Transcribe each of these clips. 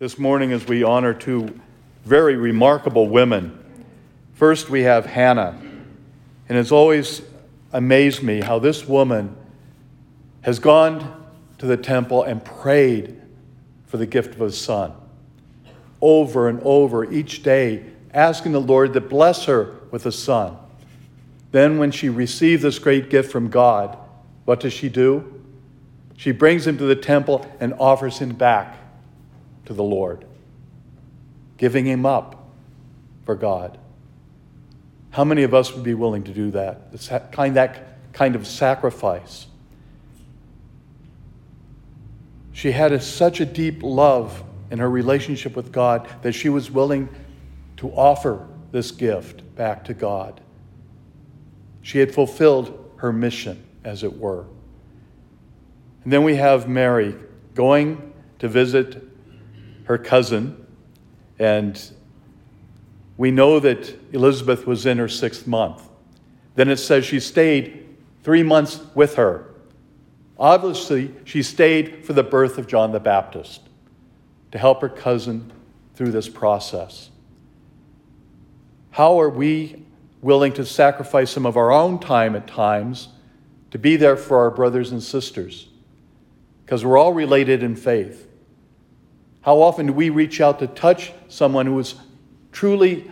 this morning as we honor two very remarkable women. First, we have Hannah. And it's always amazed me how this woman has gone to the temple and prayed for the gift of a son over and over each day, asking the Lord to bless her with a son. Then, when she received this great gift from God, what does she do? She brings him to the temple and offers him back to the Lord, giving him up for God. How many of us would be willing to do that? That kind, that kind of sacrifice. She had a, such a deep love in her relationship with God that she was willing to offer this gift back to God. She had fulfilled her mission, as it were. And then we have Mary going to visit her cousin, and we know that Elizabeth was in her sixth month. Then it says she stayed three months with her. Obviously, she stayed for the birth of John the Baptist to help her cousin through this process. How are we willing to sacrifice some of our own time at times to be there for our brothers and sisters? Because we're all related in faith. How often do we reach out to touch someone who has truly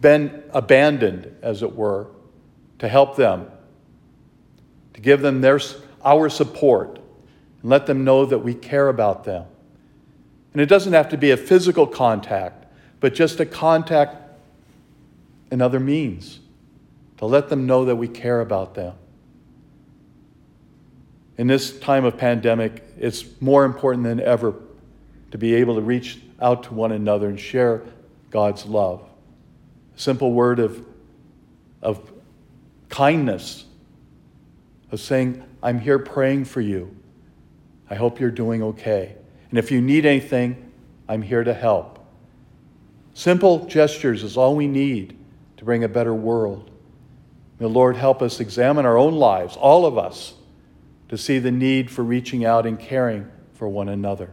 been abandoned, as it were, to help them, to give them their, our support, and let them know that we care about them? And it doesn't have to be a physical contact, but just a contact in other means to let them know that we care about them. In this time of pandemic, it's more important than ever to be able to reach out to one another and share God's love. A simple word of, of kindness, of saying, I'm here praying for you. I hope you're doing okay. And if you need anything, I'm here to help. Simple gestures is all we need to bring a better world. May the Lord help us examine our own lives, all of us, to see the need for reaching out and caring for one another.